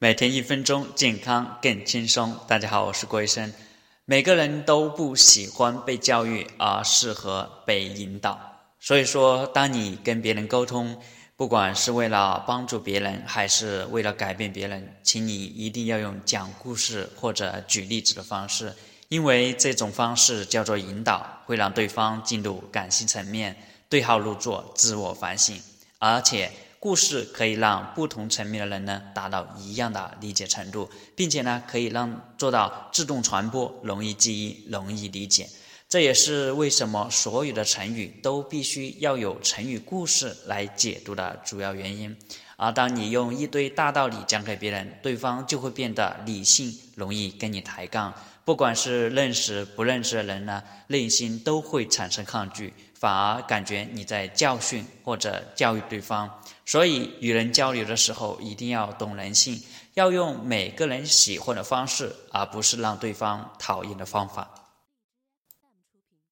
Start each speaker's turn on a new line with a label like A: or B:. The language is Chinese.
A: 每天一分钟，健康更轻松。大家好，我是郭医生。每个人都不喜欢被教育，而适合被引导。所以说，当你跟别人沟通，不管是为了帮助别人，还是为了改变别人，请你一定要用讲故事或者举例子的方式，因为这种方式叫做引导，会让对方进入感性层面，对号入座，自我反省，而且。故事可以让不同层面的人呢达到一样的理解程度，并且呢可以让做到自动传播、容易记忆、容易理解。这也是为什么所有的成语都必须要有成语故事来解读的主要原因。而当你用一堆大道理讲给别人，对方就会变得理性，容易跟你抬杠。不管是认识不认识的人呢，内心都会产生抗拒，反而感觉你在教训或者教育对方。所以，与人交流的时候，一定要懂人性，要用每个人喜欢的方式，而不是让对方讨厌的方法。